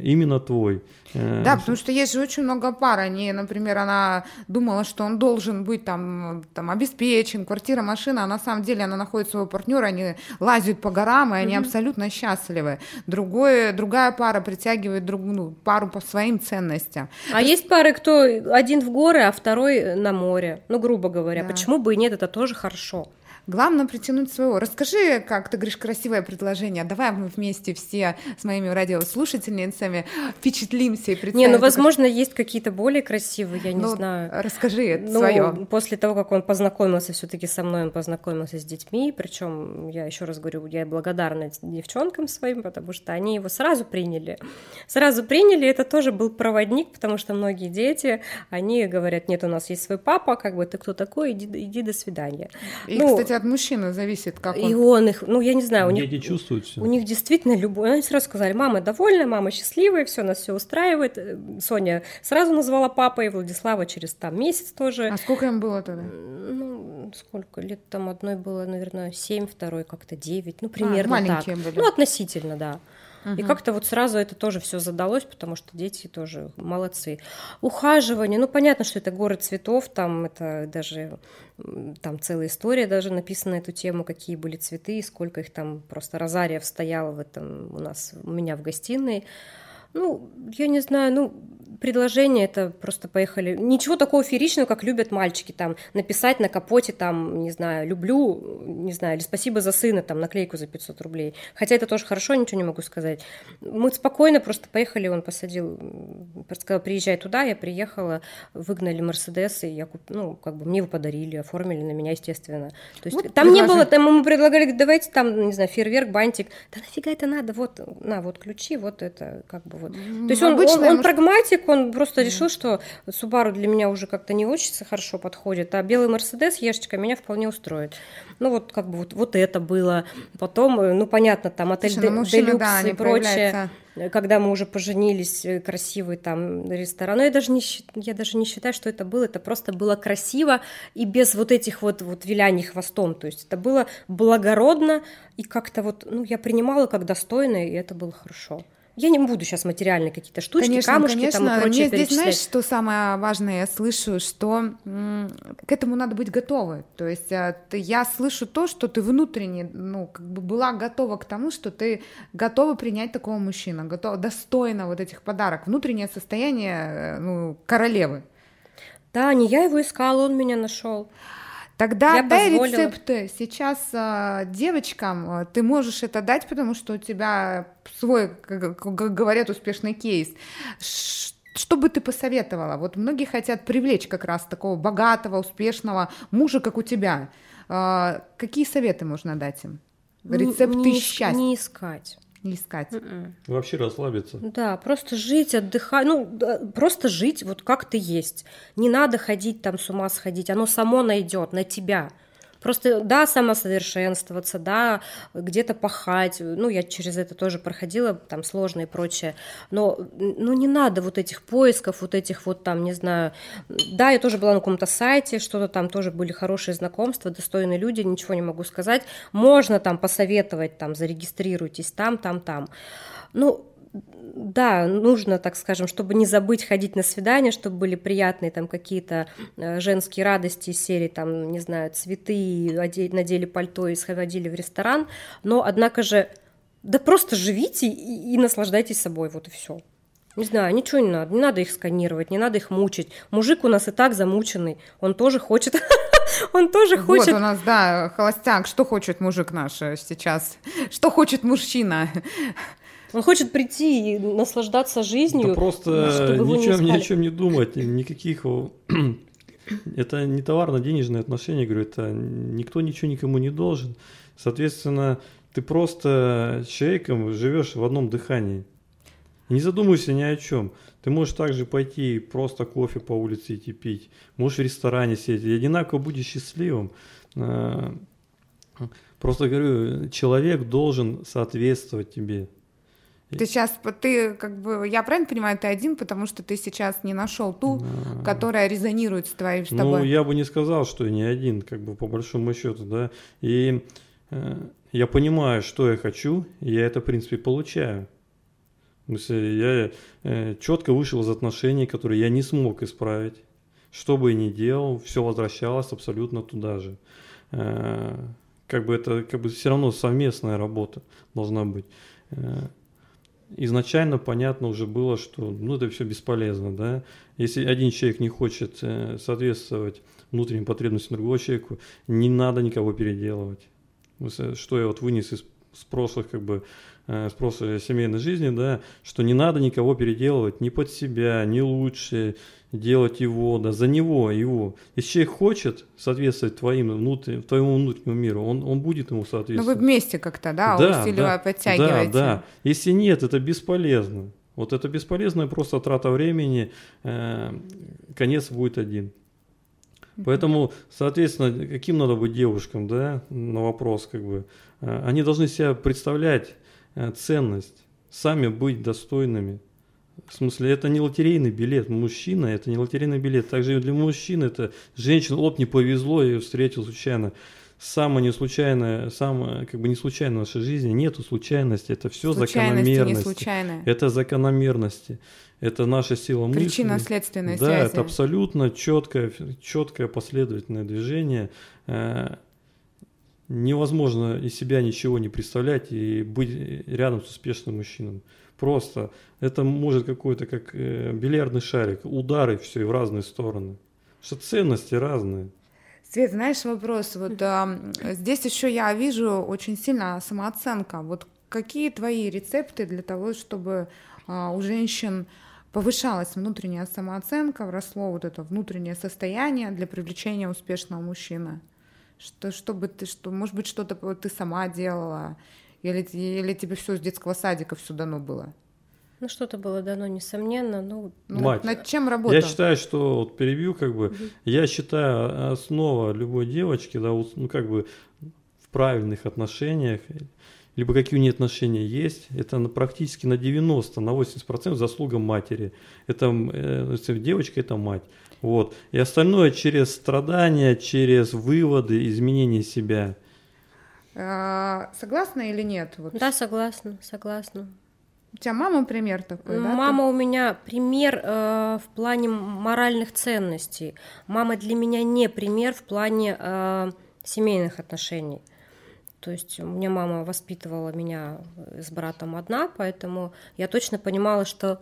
именно твой. Э, Да, потому что есть же очень много пар. Они, например, она думала, что он должен быть там, там обеспечен, квартира, машина, а на самом деле она находит своего партнера, они лазят по горам, и они абсолютно счастливы. Другое, другая пара притягивает друг, ну, пару по своим ценностям. А есть пары, кто один в горы, а второй на море. Ну, грубо говоря. Да. Почему бы и нет, это тоже хорошо. Главное притянуть своего. Расскажи, как ты говоришь, красивое предложение. Давай мы вместе все с моими радиослушательницами впечатлимся и представим. Не, ну, возможно, есть какие-то более красивые, я не Ну, знаю. Расскажи Ну, свое. после того, как он познакомился все-таки со мной, он познакомился с детьми, причем я еще раз говорю, я благодарна девчонкам своим, потому что они его сразу приняли. Сразу приняли, это тоже был проводник, потому что многие дети, они говорят, нет, у нас есть свой папа, как бы ты кто такой, иди, иди до свидания. И, ну, кстати, от мужчины зависит, как И он. он их, ну, я не знаю, у них Дети чувствуют все. у них действительно любовь. Они сразу сказали, мама довольна, мама счастливая, все, нас все устраивает. Э, Соня сразу назвала папой, Владислава через там месяц тоже. А сколько им было тогда? Ну, сколько лет там одной было, наверное, семь, второй как-то девять, ну, примерно маленькие так. были. Ну, относительно, да. И Мгм. как-то вот сразу это тоже все задалось, потому что дети тоже молодцы. Ухаживание, ну понятно, что это горы цветов, там это даже там целая история даже написана на эту тему, какие были цветы, и сколько их там просто розариев стояло в этом у нас у меня в гостиной. Ну, я не знаю, ну, предложение это просто поехали. Ничего такого фееричного, как любят мальчики, там, написать на капоте, там, не знаю, люблю, не знаю, или спасибо за сына, там, наклейку за 500 рублей. Хотя это тоже хорошо, ничего не могу сказать. Мы спокойно просто поехали, он посадил, сказал, приезжай туда, я приехала, выгнали Мерседес, и я куп... ну, как бы мне его подарили, оформили на меня, естественно. То есть Вот там не предложи- было, там ему предлагали, давайте там, не знаю, фейерверк, бантик. Да нафига это надо? Вот, на, вот ключи, вот это, как бы вот. То есть он, он, Обычная он муж- прагматик, он просто решил, что Subaru для меня уже как-то не очень хорошо подходит, а белый Мерседес Ешечка меня вполне устроит. Ну вот как бы вот, вот это было. Потом, э, ну понятно, там отель Слушай, ну, мужчины, Делюкс да, и прочее. проявляются. Э, Когда мы уже поженились, э, красивый там ресторан. Но я даже не, я даже не считаю, что это было. Это просто было красиво и без вот этих вот, вот виляний хвостом. То есть это было благородно и как-то вот, ну, я принимала как достойно, и это было хорошо. Я не буду сейчас материальные какие-то штучки, конечно, камушки конечно. там и прочее Мне здесь, знаешь, что самое важное, я слышу, что к этому надо быть готовы. То есть ты- я слышу то, что ты внутренне, ну, как бы была готова к тому, что ты готова принять такого мужчину, готова, достойна вот этих подарок. Внутреннее состояние, э, ну, королевы. Да, не я его искала, он меня нашел. Тогда Я дай позволила. рецепты сейчас а, девочкам. а, Ты можешь это дать, потому что у тебя свой, как говорят, успешный кейс. Что бы ты посоветовала? Вот многие хотят привлечь как раз такого богатого, успешного мужа, как у тебя. А, Какие советы можно дать им? Рецепты не, не, счастья. Не искать. Не искать. М-м. Вообще расслабиться. Да, просто жить, отдыхать, ну, да, просто жить вот как ты есть. Не надо ходить там с ума сходить, оно само найдет на тебя. Просто, да, самосовершенствоваться, да, где-то пахать, ну, я через это тоже проходила, там, сложно и прочее, но, ну, не надо вот этих поисков, вот этих вот там, не знаю, да, я тоже была на каком-то сайте, что-то там тоже были хорошие знакомства, достойные люди, ничего не могу сказать, можно там посоветовать, там, зарегистрируйтесь там, там, там, ну, да, нужно, так скажем, чтобы не забыть ходить на свидания, чтобы были приятные там какие-то э, женские радости из серии, там, не знаю, цветы, надели пальто и сходили в ресторан, но, однако же, да просто живите и, и наслаждайтесь собой, вот и все. Не знаю, ничего не надо, не надо их сканировать, не надо их мучить. Мужик у нас и так замученный, он тоже хочет он тоже хочет... Вот у нас, да, холостяк. Что хочет мужик наш э, сейчас? Что хочет мужчина? Он хочет прийти и наслаждаться жизнью. Да просто ничем, ни о чем не думать, никаких... Это не товарно-денежные отношения, говорю, это никто ничего никому не должен. Соответственно, ты просто человеком живешь в одном дыхании. Не задумывайся ни о чем. Ты можешь также пойти просто кофе по улице идти пить, можешь в ресторане сидеть, и одинаково будешь счастливым. А, просто говорю, человек должен соответствовать тебе. Ты сейчас, ты как бы, я правильно понимаю, ты один, потому что ты сейчас не нашел ту, а... которая резонирует с твоим с тобой. Ну, я бы не сказал, что я не один, как бы по большому счету, да. И э, я понимаю, что я хочу, и я это, в принципе, получаю. То есть я э, четко вышел из отношений, которые я не смог исправить. Что бы я ни делал, все возвращалось абсолютно туда же. Э, как бы это как бы все равно совместная работа должна быть. Изначально понятно уже было, что ну, это все бесполезно. Да? Если один человек не хочет э, соответствовать внутренним потребностям другого человека, не надо никого переделывать. Что я вот вынес из с прошлых как бы э, с прошлой семейной жизни, да, что не надо никого переделывать ни под себя, ни лучше делать его, да, за него, его. Если человек хочет соответствовать твоим внутренним, твоему внутреннему миру, он, он будет ему соответствовать. Но вы вместе как-то, да, да усиливая, да, подтягиваете. Да, да. Если нет, это бесполезно. Вот это бесполезная просто трата времени, э, конец будет один. Поэтому, соответственно, каким надо быть девушкам, да, на вопрос, как бы, э, они должны себя представлять э, ценность, сами быть достойными, в смысле, это не лотерейный билет. Мужчина – это не лотерейный билет. Также и для мужчин это женщина, оп, не повезло, я ее встретил случайно. Самое не случайное, самое как бы не случайно в нашей жизни нету случайности. Это все закономерности. Это закономерности. Это наша сила мысли. Причинно-следственная да, связь. Да, это абсолютно четкое, четкое последовательное движение. Э, невозможно из себя ничего не представлять и быть рядом с успешным мужчиной. Просто это может какой-то как э, бильярдный шарик, удары все и в разные стороны. Что ценности разные. Свет, знаешь, вопрос. Вот а, здесь еще я вижу очень сильно самооценка. Вот какие твои рецепты для того, чтобы а, у женщин повышалась внутренняя самооценка, росло вот это внутреннее состояние для привлечения успешного мужчины? Что, чтобы ты, что, может быть, что-то ты сама делала, или, или тебе все с детского садика все дано было? Ну, что-то было дано, несомненно. Ну, Мать, над чем работал? Я считаю, что, вот перебью, как бы, угу. я считаю, основа любой девочки, да, ну, как бы, в правильных отношениях, либо какие у нее отношения есть, это практически на 90, на 80% заслуга матери. Это э, девочка, это мать. Вот. И остальное через страдания, через выводы, изменение себя – согласна или нет? Вот. Да, согласна, согласна. У тебя мама пример такой, да? Мама ты? у меня пример э, в плане моральных ценностей. Мама для меня не пример в плане э, семейных отношений. То есть у меня мама воспитывала меня с братом одна, поэтому я точно понимала, что а,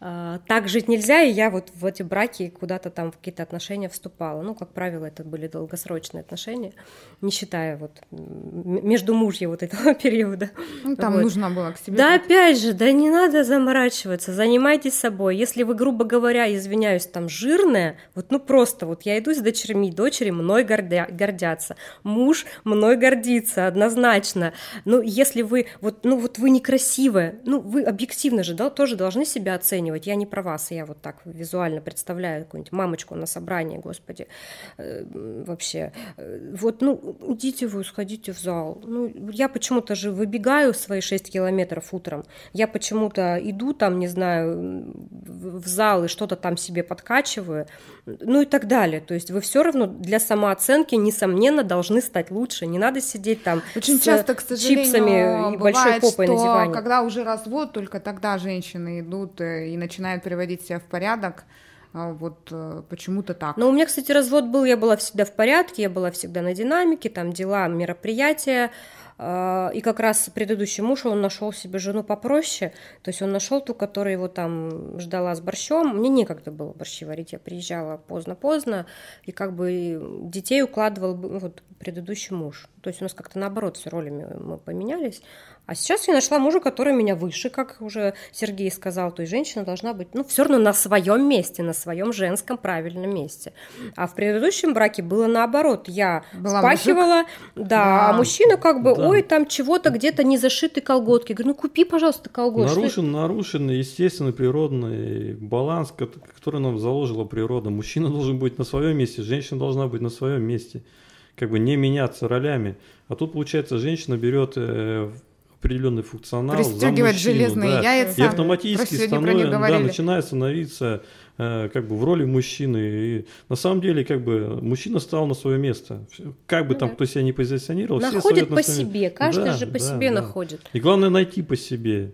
так жить нельзя, и я вот в эти браки куда-то там в какие-то отношения вступала. Ну, как правило, это были долгосрочные отношения, не считая вот между мужья вот этого периода. Ну, там вот. нужно было к себе. Да, опять же, да не надо заморачиваться, занимайтесь собой. Если вы, грубо говоря, извиняюсь, там жирная, вот ну просто вот я иду с дочерьми, дочери мной гордя, гордятся, муж мной гордится, однозначно. Ну, если вы, вот, ну вот вы некрасивая, ну вы объективно же, да, тоже должны себя оценивать оценивать. Я не про вас, я вот так визуально представляю какую-нибудь мамочку на собрании, господи, э, вообще. Э, вот, ну, идите вы, сходите в зал. Ну, я почему-то же выбегаю свои 6 километров утром, я почему-то иду там, не знаю, в зал и что-то там себе подкачиваю, ну и так далее. То есть вы все равно для самооценки, несомненно, должны стать лучше. Не надо сидеть там Очень с часто, к сожалению, чипсами и бывает, большой попой что на диване. когда уже развод, только тогда женщины идут э, и начинают приводить себя в порядок. А Вот э, почему-то так. Но у меня, кстати, развод был, я была всегда в порядке, я была всегда на динамике, там дела, мероприятия. А, И как раз предыдущий муж, он нашел себе жену попроще, то есть он нашел ту, которая его там ждала с борщом. Мне некогда было борщи варить, я приезжала поздно-поздно, и как бы детей укладывал вот, предыдущий муж. То есть у нас как-то наоборот все ролями мы поменялись. А сейчас я нашла мужа, который меня выше, как уже Сергей сказал. То есть женщина должна быть, ну, все равно на своем месте, на своем женском правильном месте. А в предыдущем браке было наоборот. Я Была впахивала, да, Да. а мужчина как бы, Да. ой, там чего-то где-то не зашиты колготки. Говорю, ну купи, пожалуйста, колготки. Нарушен, нарушен естественный природный баланс, ко- который нам заложила природа. Мужчина должен быть на своем месте, женщина должна быть на своем месте. Как бы не меняться ролями. А тут, получается, женщина берет э, определенный функционал за Пристегивать мужчину, железные да. яйца. И автоматически Про сегодня про них станов- да, начинает становиться э, как бы в роли мужчины. И на самом деле, как бы мужчина стал на свое место. Как бы Ну там да. кто себя не позиционировал, все Находит на по своем- себе, каждый Да, же по да, себе да. находит. И главное найти по себе.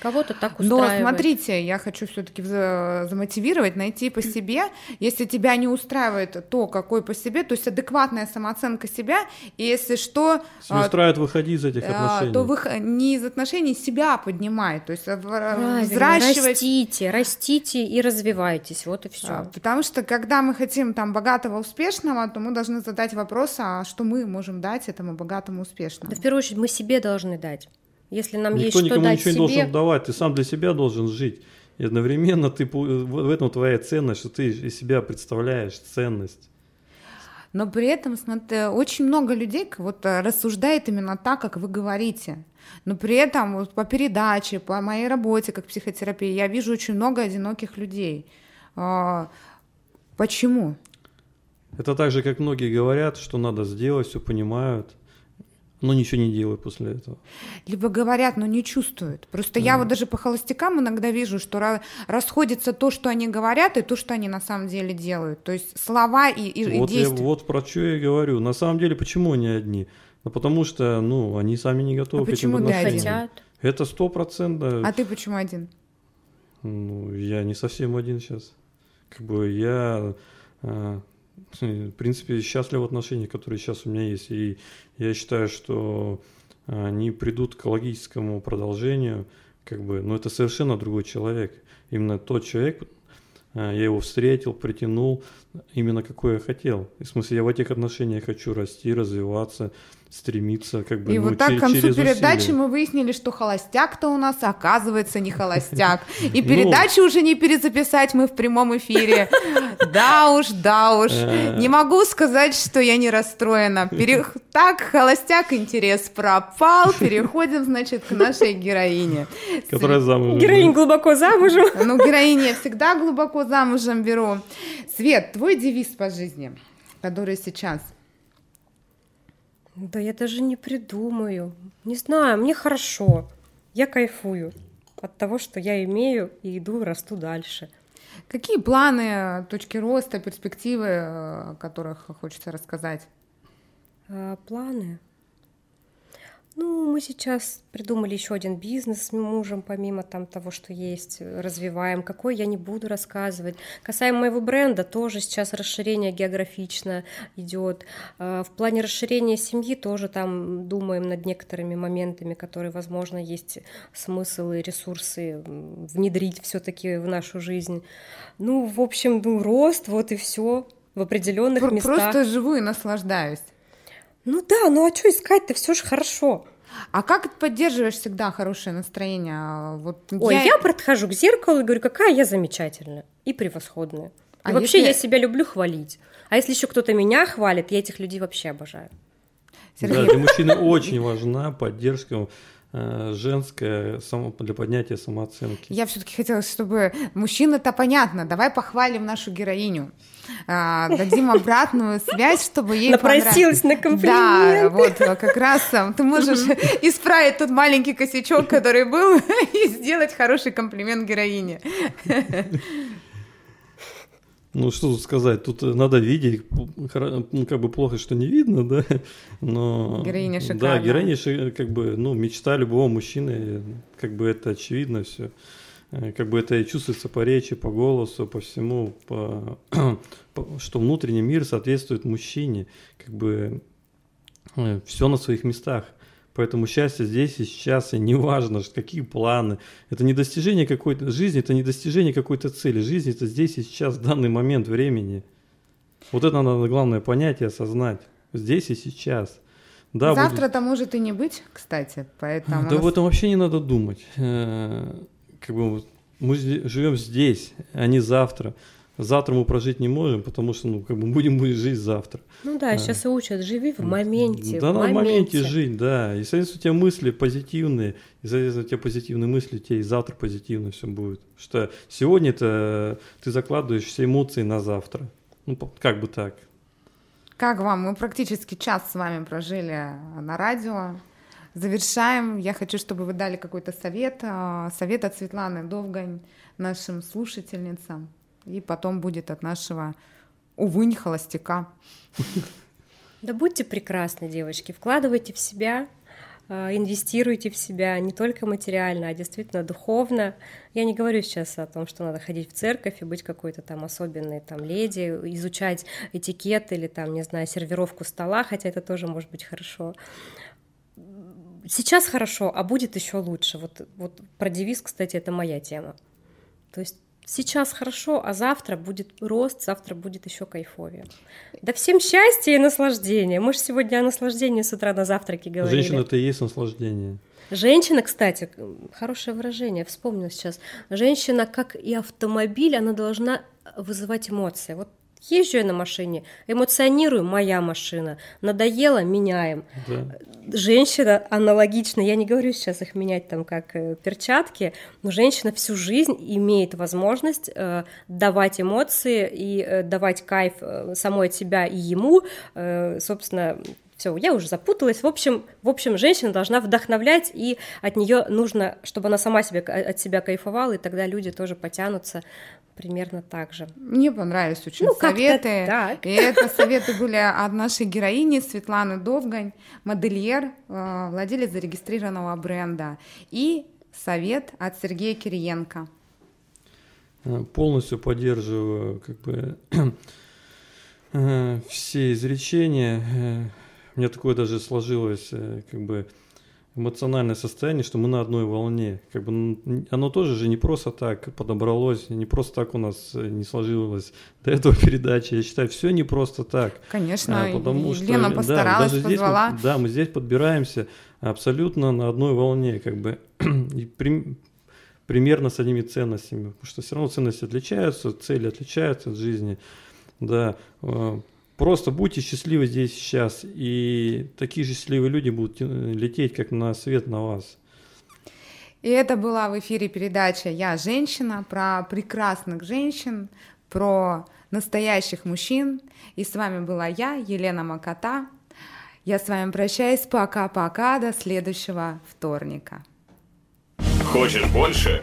Кого-то так Но устраивает. смотрите, я хочу все-таки замотивировать, найти по себе. Если тебя не устраивает то, какой по себе, то есть адекватная самооценка себя, и если что, Если а, устраивает, выходи из этих а, отношений. то вы не из отношений себя поднимай, то есть а, Правильно, взращивать. растите, растите и развивайтесь, вот и все. А, Потому что когда мы хотим там богатого, успешного, то мы должны задать вопрос, а что мы можем дать этому богатому, успешному? Да, в первую очередь мы себе должны дать. Если нам Никто есть что никому дать ничего не себе, должен давать, ты сам для себя должен жить. И одновременно ты в этом твоя ценность, что ты из себя представляешь ценность. Но при этом, смотри, очень много людей вот э, рассуждает именно так, как вы говорите. Но при этом вот по передаче, по моей работе как психотерапии, я вижу очень много одиноких людей. А, Почему? Это так же, как многие говорят, что надо сделать, все понимают, но ничего не делают после этого. Либо говорят, но не чувствуют. Просто я вот даже по холостякам иногда вижу, что ра- расходится то, что они говорят, и то, что они на самом деле делают. То есть слова и, и- и вот, я, действия. вот про что я и говорю. На самом деле, почему они одни? Ну, потому что, ну, они сами не готовы А к этим почему один? отношениям. хотят. Это сто процентов. А ты почему один? Ну, я не совсем один сейчас. Как бы я, э, в принципе, счастлив в отношениях, которые сейчас у меня есть. И я считаю, что они придут к логическому продолжению. Как бы, но это совершенно другой человек. Именно тот человек, э, я его встретил, притянул, именно какой я хотел. И в смысле, я в этих отношениях хочу расти, развиваться, стремиться, как бы, И ну, вот так к концу через передачи усилия. мы выяснили, что холостяк-то у нас оказывается не холостяк. И Ну. передачу уже не перезаписать мы в прямом эфире. Да уж, да уж. Э. Не могу сказать, что я не расстроена. Так, холостяк, интерес пропал. Переходим, значит, к нашей героине. Которая замужем. Героинь глубоко замужем. Ну, героиню я всегда глубоко замужем беру. Свет, твой девиз по жизни, который сейчас? Да я даже не придумаю. Не знаю, мне хорошо. Я кайфую от того, что я имею, и иду, расту дальше. Какие планы, точки роста, перспективы, э, о которых хочется рассказать? А, планы? Ну, мы сейчас придумали еще один бизнес с мужем, помимо там того, что есть, э, развиваем. Какой я не буду рассказывать. Касаемо моего бренда, тоже сейчас расширение географично идет. А, В плане расширения семьи тоже там думаем над некоторыми моментами, которые, возможно, есть смысл и ресурсы внедрить все-таки в нашу жизнь. Ну, в общем, ну, рост, вот и все в определенных Про- местах. Просто живу и наслаждаюсь. Ну да, ну а что искать-то, все же хорошо. А как ты поддерживаешь всегда хорошее настроение? А, Вот Ой, я, подхожу к зеркалу и говорю, какая я замечательная и превосходная. И А вообще если- я себя люблю хвалить. А если еще кто-то меня хвалит, я этих людей вообще обожаю. Сергей? Да, для мужчины очень важна поддержка женское само, для поднятия самооценки. Я все-таки хотела, чтобы мужчина-то понятно, давай похвалим нашу героиню. А, дадим обратную связь, чтобы ей Напросилась на комплимент. Да, вот как раз ты можешь исправить тот маленький косячок, который был, и сделать хороший комплимент героине. Ну, что тут сказать, тут надо видеть, ну, как бы плохо, что не видно, да, но... Героиня шикарная. Да, героиня, как бы, ну, мечта любого мужчины, как бы это очевидно все. Э, как бы это и чувствуется по речи, по голосу, по всему, по, по, что внутренний мир соответствует мужчине, как бы э, все на своих местах. Поэтому счастье здесь и сейчас, и неважно, какие планы. Это не достижение какой-то жизни, это не достижение какой-то цели. Жизнь это здесь и сейчас, в данный момент времени. Вот это надо главное понять и осознать. Здесь и сейчас. Да, Завтра-то будет... может и не быть, кстати, поэтому... Да нас... об этом вообще не надо думать. Э, как бы мы живем здесь, а не завтра. Завтра мы прожить не можем, потому что, ну, как бы будем жить завтра. Ну да, а. сейчас и учат, живи в моменте. Да, в моменте. моменте жить, да. И, соответственно, у тебя мысли позитивные, и, соответственно, у тебя позитивные мысли, у тебя и завтра позитивно все будет. Что сегодня это ты закладываешь все эмоции на завтра. Ну, как бы так. Как вам? Мы практически час с вами прожили на радио. Завершаем. Я хочу, чтобы вы дали какой-то совет, а, совет от Светланы Довгань нашим слушательницам. И потом будет от нашего, увынь, холостяка. Да будьте прекрасны, девочки, вкладывайте в себя, а, инвестируйте в себя не только материально, а действительно духовно. Я не говорю сейчас о том, что надо ходить в церковь и быть какой-то там особенной там леди, изучать этикет или там, не знаю, сервировку стола, хотя это тоже может быть хорошо сейчас хорошо, а будет еще лучше. Вот, вот про девиз, кстати, это моя тема. То есть сейчас хорошо, а завтра будет рост, завтра будет еще кайфовее. Да всем счастья и наслаждения. Мы же сегодня о наслаждении с утра на завтраке говорили. Женщина это и есть наслаждение. Женщина, кстати, хорошее выражение, вспомнила сейчас. Женщина, как и автомобиль, она должна вызывать эмоции. Вот Езжу я на машине, эмоционирую, моя машина. Надоело, меняем. Да. Женщина аналогично, я не говорю сейчас их менять там как э, перчатки, но женщина всю жизнь имеет возможность э, давать эмоции и э, давать кайф э, самой от себя и ему, э, собственно, все, я уже запуталась. В общем, в общем, женщина должна вдохновлять, и от нее нужно, чтобы она сама себе, от себя кайфовала, и тогда люди тоже потянутся примерно так же. Мне понравились очень ну, советы. Так. И это советы были от нашей героини Светланы Довгань, модельер, э, владелец зарегистрированного бренда. И совет от Сергея Кириенко. Э, полностью поддерживаю как бы э, все изречения. У меня такое даже сложилось как бы эмоциональное состояние, что мы на одной волне. Как бы оно тоже же не просто так подобралось, не просто так у нас э, не сложилось до этого передачи. Я считаю, все не просто так. Конечно, а, потому что Лена постаралась, да, даже позвала. Здесь мы, да, мы здесь подбираемся абсолютно на одной волне, как бы и при, примерно с одними ценностями, потому что все равно ценности отличаются, цели отличаются от жизни, да. Э, Просто будьте счастливы здесь сейчас, и такие же счастливые люди будут лететь, как на свет на вас. И это была в эфире передача «Я женщина» про прекрасных женщин, про настоящих мужчин. И с вами была я, Елена Макота. Я с вами прощаюсь. Пока-пока. До следующего вторника. Хочешь больше?